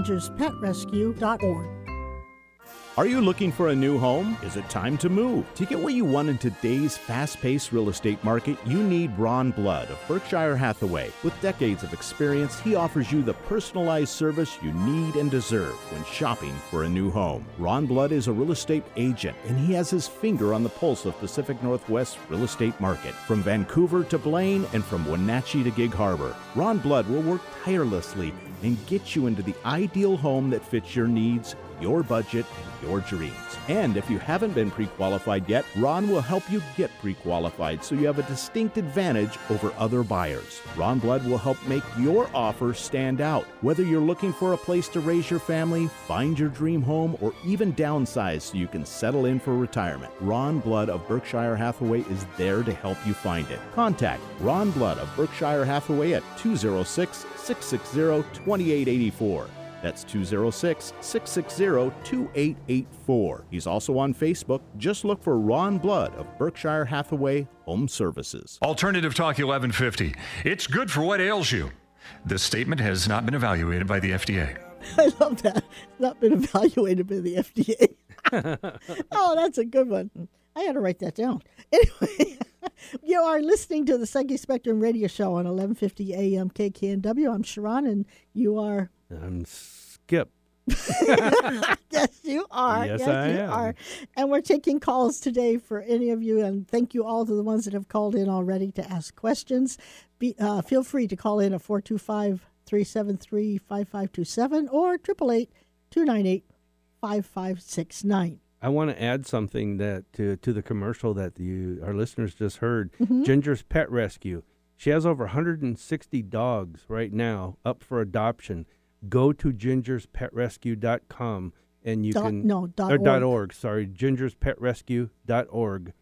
Are you looking for a new home? Is it time to move? To get what you want in today's fast paced real estate market, you need Ron Blood of Berkshire Hathaway. With decades of experience, he offers you the personalized service you need and deserve when shopping for a new home. Ron Blood is a real estate agent, and he has his finger on the pulse of Pacific Northwest real estate market. From Vancouver to Blaine and from Wenatchee to Gig Harbor, Ron Blood will work tirelessly and get you into the ideal home that fits your needs, your budget, and your dreams. And if you haven't been pre qualified yet, Ron will help you get pre qualified so you have a distinct advantage over other buyers. Ron Blood will help make your offer stand out. Whether you're looking for a place to raise your family, find your dream home, or even downsize so you can settle in for retirement, Ron Blood of Berkshire Hathaway is there to help you find it. Contact Ron Blood of Berkshire Hathaway at 206 660 2884. That's 206 660 2884. He's also on Facebook. Just look for Ron Blood of Berkshire Hathaway Home Services. Alternative Talk 1150. It's good for what ails you. This statement has not been evaluated by the FDA. <laughs> I love that. It's not been evaluated by the FDA. <laughs> oh, that's a good one. I had to write that down. <laughs> Anyway, you are listening to the Psychic Spectrum radio show on 1150 AM KKNW. I'm Sha'Ron, and you are. I'm Skip. <laughs> yes, you are. Yes, yes I you am. are. And we're taking calls today for any of you. And thank you all to the ones that have called in already to ask questions. Be, uh, feel free to call in at 425 373 5527 or 888 298 5569. I want to add something that to, to the commercial that you our listeners just heard. Mhm. Ginger's Pet Rescue. She has over 160 dogs right now up for adoption. Go to gingerspetrescue.com and you Dot- can no, dot or dot org. org. Sorry, gingerspetrescue.org,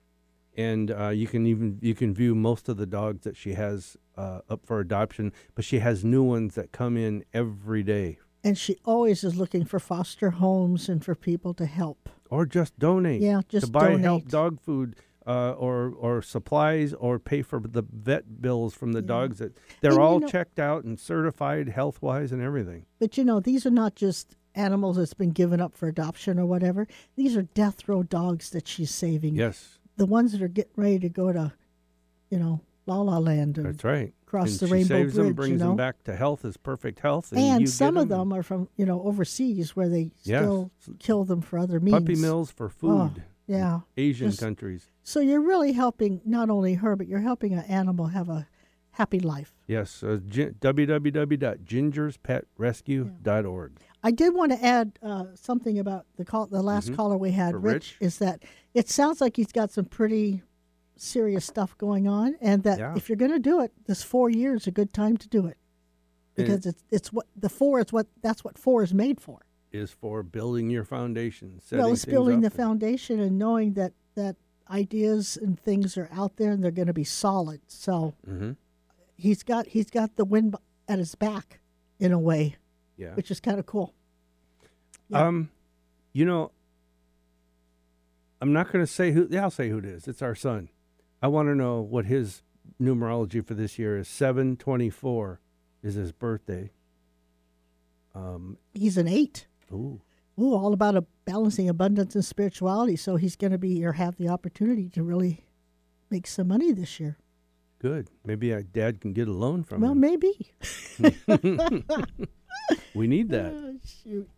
and uh, you can even you can view most of the dogs that she has uh, up for adoption. But she has new ones that come in every day, And she always is looking for foster homes and for people to help. or just donate. Yeah, to just buy donate. help dog food. Uh, or or supplies or pay for the vet bills from the dogs that they're And you all know- checked out and certified health wise and everything. But you know, these are not just animals that's been given up for adoption or whatever. These are death row dogs that she's saving. Yes, The ones that are getting ready to go to, you know, La La Land. Or, that's right. Cross and the she Rainbow saves them, Bridge, you brings know? them back to health as perfect health, and, And some of them them are from, you know, overseas where they Yes. still kill them for other means. puppy mills for food. Oh, yeah. Asian Just- countries. So you're really helping not only her, but you're helping an animal have a happy life. Yes, uh, gi- www.gingerspetrescue.org. I did want to add uh, something about the call. The last Mhm. caller we had, Rich, Rich? is that it sounds like he's got some pretty serious stuff going on, and that Yeah. if you're going to do it, this four years is a good time to do it And because it's it's what the four is what that's what four is made for. is for building your foundation. well, it's building the foundation and knowing that that ideas and things are out there and they're going to be solid. So Mhm. he's got he's got the wind at his back in a way, Yeah. which is kind of cool. Yeah. Um, you know, I'm not going to say who. Yeah, I'll say who it is. It's our son. I want to know what his numerology for this year is. Seven twenty four is his birthday. Um. He's an eight. Ooh. Ooh, all about a balancing abundance and spirituality. So he's going to be or have the opportunity to really make some money this year. Good. Maybe our dad can get a loan from well, him. Well, maybe. <laughs> we need that. Oh, shoot.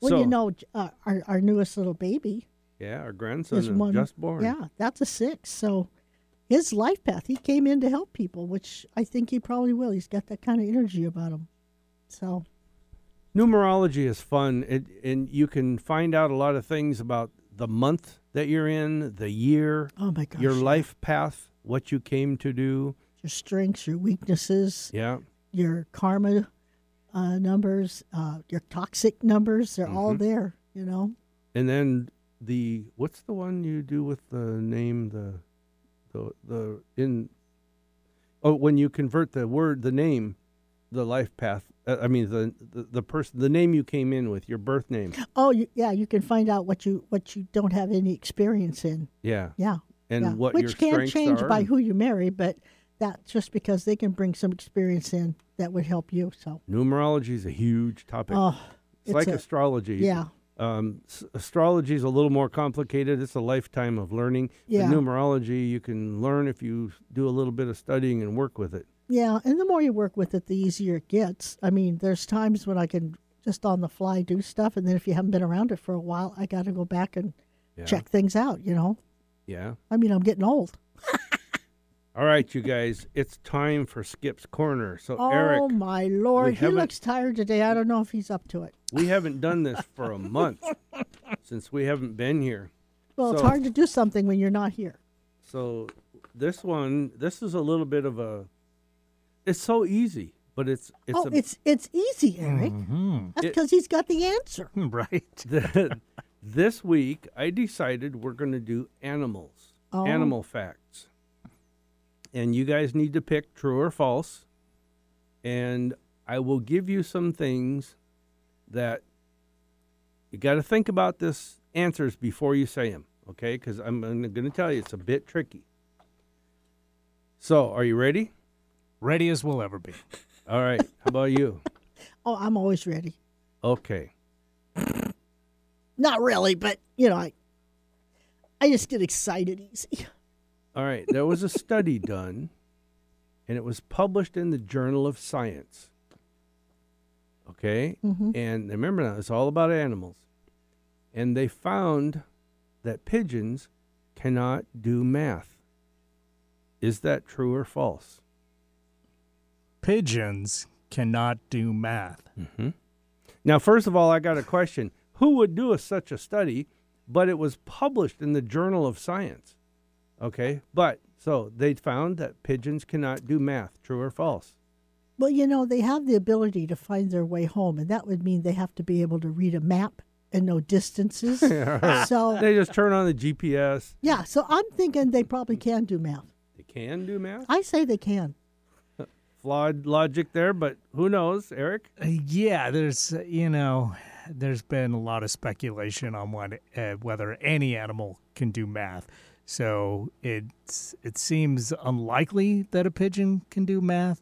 Well, you know, uh, our our newest little baby Yeah, our grandson is one. just born. Yeah, that's a six. So his life path, he came in to help people, which I think he probably will. He's got that kind of energy about him. So Numerology is fun, it, and you can find out a lot of things about the month that you're in, the year, Oh my gosh. your life path, what you came to do. your strengths, your weaknesses, Yeah. your karma uh, numbers, uh, your toxic numbers, they're all Mhm. there, you know. And then the what's the one you do with the name the the the in oh when you convert the word the name the life path uh, I mean the, the the person the name you came in with your birth name Oh, you, yeah, you can find out what you what you don't have any experience in. yeah Yeah. and yeah. what Which can change by who you marry, but that's just because they can bring some experience in that would help you. So, numerology is a huge topic oh, it's, like a- astrology Yeah. um, s- astrology is a little more complicated. It's a lifetime of learning. Yeah. But numerology, you can learn if you do a little bit of studying and work with it. Yeah, and the more you work with it, the easier it gets. I mean, there's times when I can just on the fly do stuff, and then if you haven't been around it for a while, I got to go back and Yeah. check things out. You know, Yeah. I mean, I'm getting old. <laughs> All right, you guys, it's time for Skip's Corner. So, oh Eric, my lord, he looks tired today. I don't know if he's up to it. we haven't done this <laughs> for a month since we haven't been here. Well, it's hard to do something when you're not here. So, this one, this is a little bit of a. It's so easy, but it's it's oh, a, it's it's easy, Eric. Mhm. That's because he's got the answer. <laughs> Right. the, <laughs> this week I decided we're going to do animals, Oh. animal facts, and you guys need to pick true or false. And I will give you some things that you got to think about this answers before you say them, okay? Because I'm, I'm going to tell you it's a bit tricky. So, are you ready? Ready as we'll ever be. All right. How about you? <laughs> Oh, I'm always ready. Okay. Not really, but you know, I I just get excited easy. All right. There was a study <laughs> done, and it was published in the Journal of Science. Okay? Mhm. And remember now, it's all about animals. And they found that pigeons cannot do math. Is that true or false? Pigeons cannot do math. Mm-hmm. Now, first of all, I got a question. Who would do a, such a study, but it was published in the Journal of Science? Okay, but so they found that pigeons cannot do math. True or false? Well, you know, they have the ability to find their way home, and that would mean they have to be able to read a map and know distances. <laughs> so, They just turn on the GPS. yeah, so I'm thinking they probably can do math. They can do math. I say they can. Flawed logic there, but who knows, Eric? Uh, yeah, there's you know, there's been a lot of speculation on what uh, whether any animal can do math. So it's it seems unlikely that a pigeon can do math,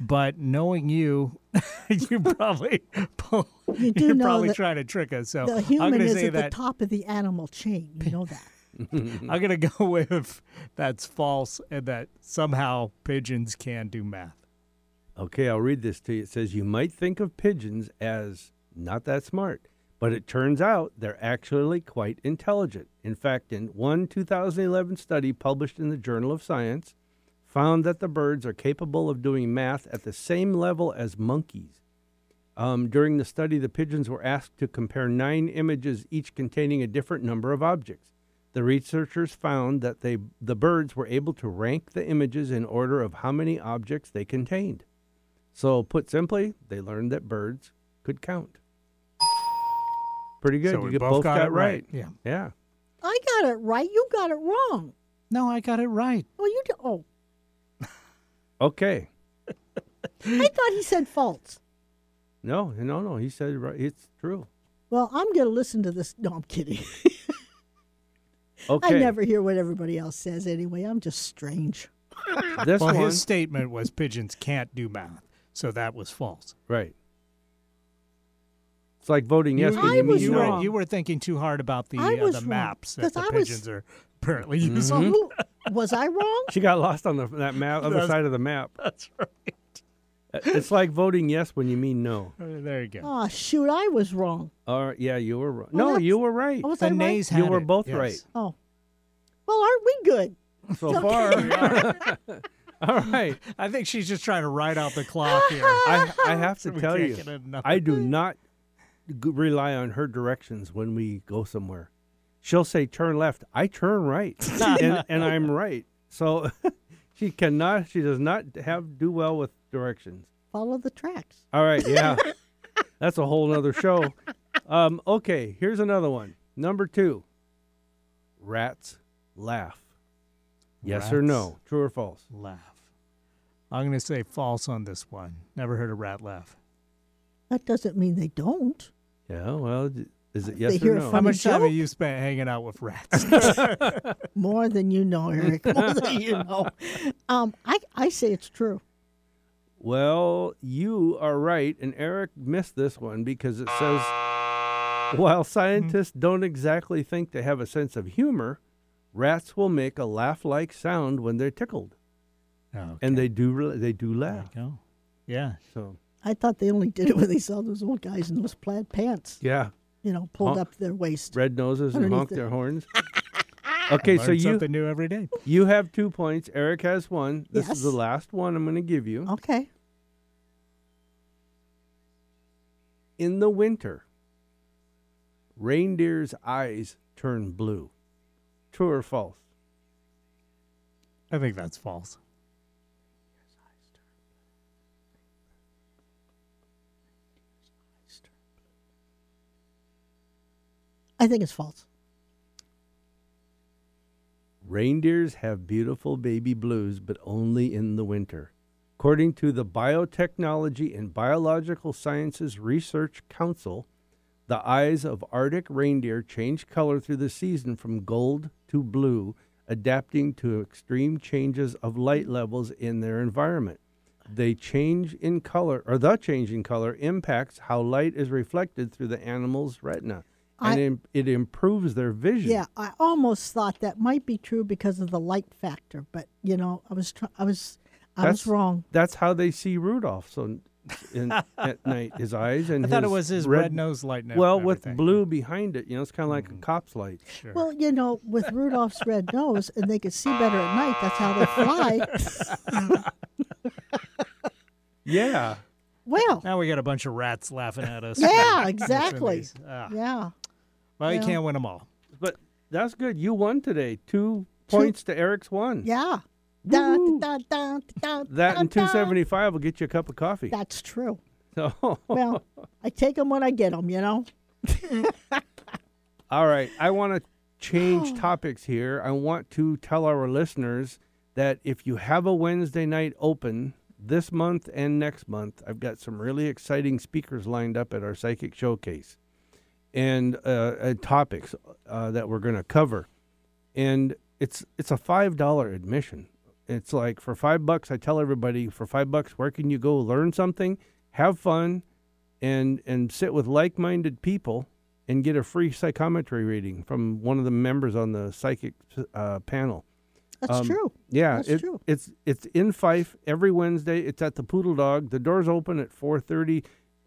but knowing you, <laughs> you <laughs> probably pull, You do you're know probably that trying to trick us. So the I'm human going to is say at that the top of the animal chain. You know that. <laughs> I'm going to go with that's false and that somehow pigeons can do math. Okay, I'll read this to you. It says you might think of pigeons as not that smart, but it turns out they're actually quite intelligent. In fact, in one 2011 study published in the Journal of Science, found that the birds are capable of doing math at the same level as monkeys. Um, during the study, the pigeons were asked to compare nine images, each containing a different number of objects. The researchers found that they, the birds were able to rank the images in order of how many objects they contained. So, put simply, they learned that birds could count. Pretty good. So you we both both got got, it right. right. Yeah. Yeah. I got it right. You got it wrong. No, I got it right. Oh, you do. Oh, Okay. I thought he said false. No, no, no. He said right. It's true. Well, I'm going to listen to this. No, I'm kidding. Okay. I never hear what everybody else says anyway. I'm just strange. This well, one. his statement was pigeons can't do math, so that was false. Right. It's like voting yes you, when I you mean was you no. were you were thinking too hard about the I uh, was the wrong, maps that 'cause the I was- pigeons are apparently Mm-hmm. using. So who was I wrong? She got lost on the, that map, other That's- side of the map. <laughs> That's right. It's like voting yes when you mean no. Uh, there you go. Oh shoot, I was wrong. All right, yeah, you were wrong. Well, no, that's- you were right. Oh, was the I right? nays You had were it, both yes. right. Oh, well, aren't we good? So far. <laughs> <laughs> All <laughs> right. I think she's just trying to ride out the clock <laughs> here. I, I have So to we tell can't you, enough. I do not g- rely on her directions when we go somewhere. she'll say turn left. I turn right, and, and I'm right. So she cannot. She does not have do well with directions. Follow the tracks. All right, yeah, that's a whole nother show. Um, okay, here's another one. Number two. Rats laugh. Yes or Rats no? True or false? Laugh. I'm going to say false on this one. Never heard a rat laugh. That doesn't mean they don't. Yeah. Well, is it yes They or hear a no? How funny much time have you spent hanging out with rats? <laughs> <laughs> More than you know, Eric. More than you <laughs> know. Um, I I say it's true. Well, you are right, and Eric missed this one because it says while scientists don't exactly think they have a sense of humor, rats will make a laugh-like sound when they're tickled, Oh, and they do they do There laugh. you go. Yeah. So I thought they only did it when they saw those old guys in those plaid pants, yeah, you know, pulled Honk. up their waist. red noses and Underneath honk their horns. <laughs> okay, so Learn you something new every day. you have two points. Eric has one. This is the last one I'm going to give you. Okay. In the winter, reindeer's eyes turn blue. True or false? I think that's false. I think it's false. Reindeers have beautiful baby blues, but only in the winter. According to the Biotechnology and Biological Sciences Research Council, the eyes of Arctic reindeer change color through the season from gold to blue, adapting to extreme changes of light levels in their environment. They change in color, or the change in color impacts how light is reflected through the animal's retina, I- im- it improves their vision. Yeah, I almost thought that might be true because of the light factor, but you know, I was try- I was I That's- was wrong. That's how they see Rudolph. So in, <laughs> at night, his eyes and I thought it was his red, nose light. and Well, with blue behind it, you know, it's kind of like a cop's light. Sure. Well, you know, with Rudolph's red nose, and they could see better at night. That's how they fly. <laughs> Yeah. well, now we got a bunch of rats laughing at us. yeah, exactly. Ah. Yeah. Well, you Yeah. can't win them all. But that's good. You won today. Two points to Eric's one. Yeah. Da, Woo-hoo. da, da, da, That da, and da. 275 will get you a cup of coffee. That's true. So, <laughs> Well, I take them when I get them, you know? <laughs> all right. I want to change <sighs> topics here. I want to tell our listeners that if you have a Wednesday night open this month and next month, I've got some really exciting speakers lined up at our psychic showcase and uh, topics uh, that we're going to cover. And it's it's a five dollar admission. It's like for five bucks, I tell everybody for five bucks, where can you go learn something, have fun, and and sit with like minded people and get a free psychometry reading from one of the members on the psychic uh, panel. That's Um, true. Yeah, That's it- true. It's it's in Fife every Wednesday. It's at the Poodle Dog. The doors open at four thirty.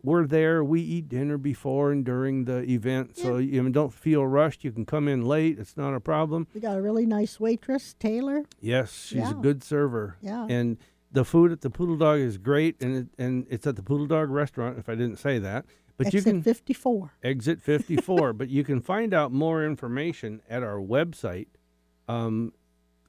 We're there. We eat dinner before and during the event, so you don't feel rushed. You can come in late. It's not a problem. We got a really nice waitress, Taylor. Yes, she's a good server. Yeah. and the food at the Poodle Dog is great, and it, and it's at the Poodle Dog restaurant. If I didn't say that, but you Exit can 54. exit 54 but you can find out more information at our website um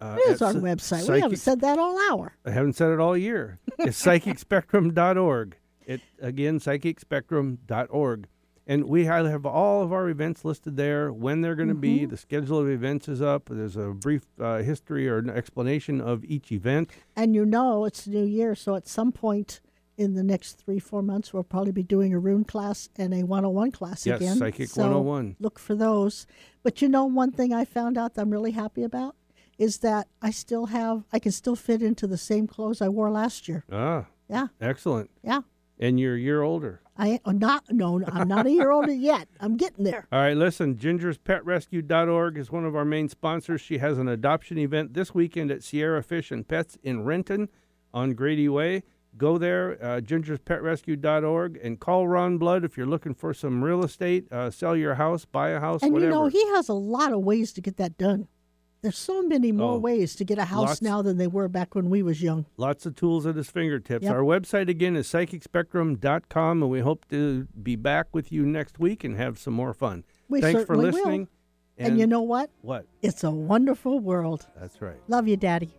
uh, It is our website. we haven't said that all hour. i haven't said it all year it's psychicspectrum.org it again psychicspectrum.org and we have all of our events listed there when they're going to be Mm-hmm. the schedule of events is up there's a brief uh, history or an explanation of each event And you know it's the new year, so at some point in the next three, four months, we'll probably be doing a rune class and a 101 class Yes, again. Psychic So 101. Look for those. But you know, one thing I found out that I'm really happy about is that I still have, I can still fit into the same clothes I wore last year. ah Yeah, excellent yeah. And you're a year older I am not, no, I'm not a year older <laughs> yet. I'm getting there. All right, listen, Ginger's Pet gingerspetrescue.org is one of our main sponsors. She has an adoption event this weekend at Sierra Fish and Pets in Renton on Grady Way. Go there, uh, gingerspetrescue.org, and call Ron Blood if you're looking for some real estate, uh, sell your house, buy a house, And whatever. you know, he has a lot of ways to get that done. There's so many more Oh, ways to get a house lots. now than they were back when we was young. Lots of tools at his fingertips. Yep. Our website again is psychicspectrum.com, and we hope to be back with you next week and have some more fun. We Thanks for certainly will. And, you know what? what? It's a wonderful world. That's right. Love you, Daddy.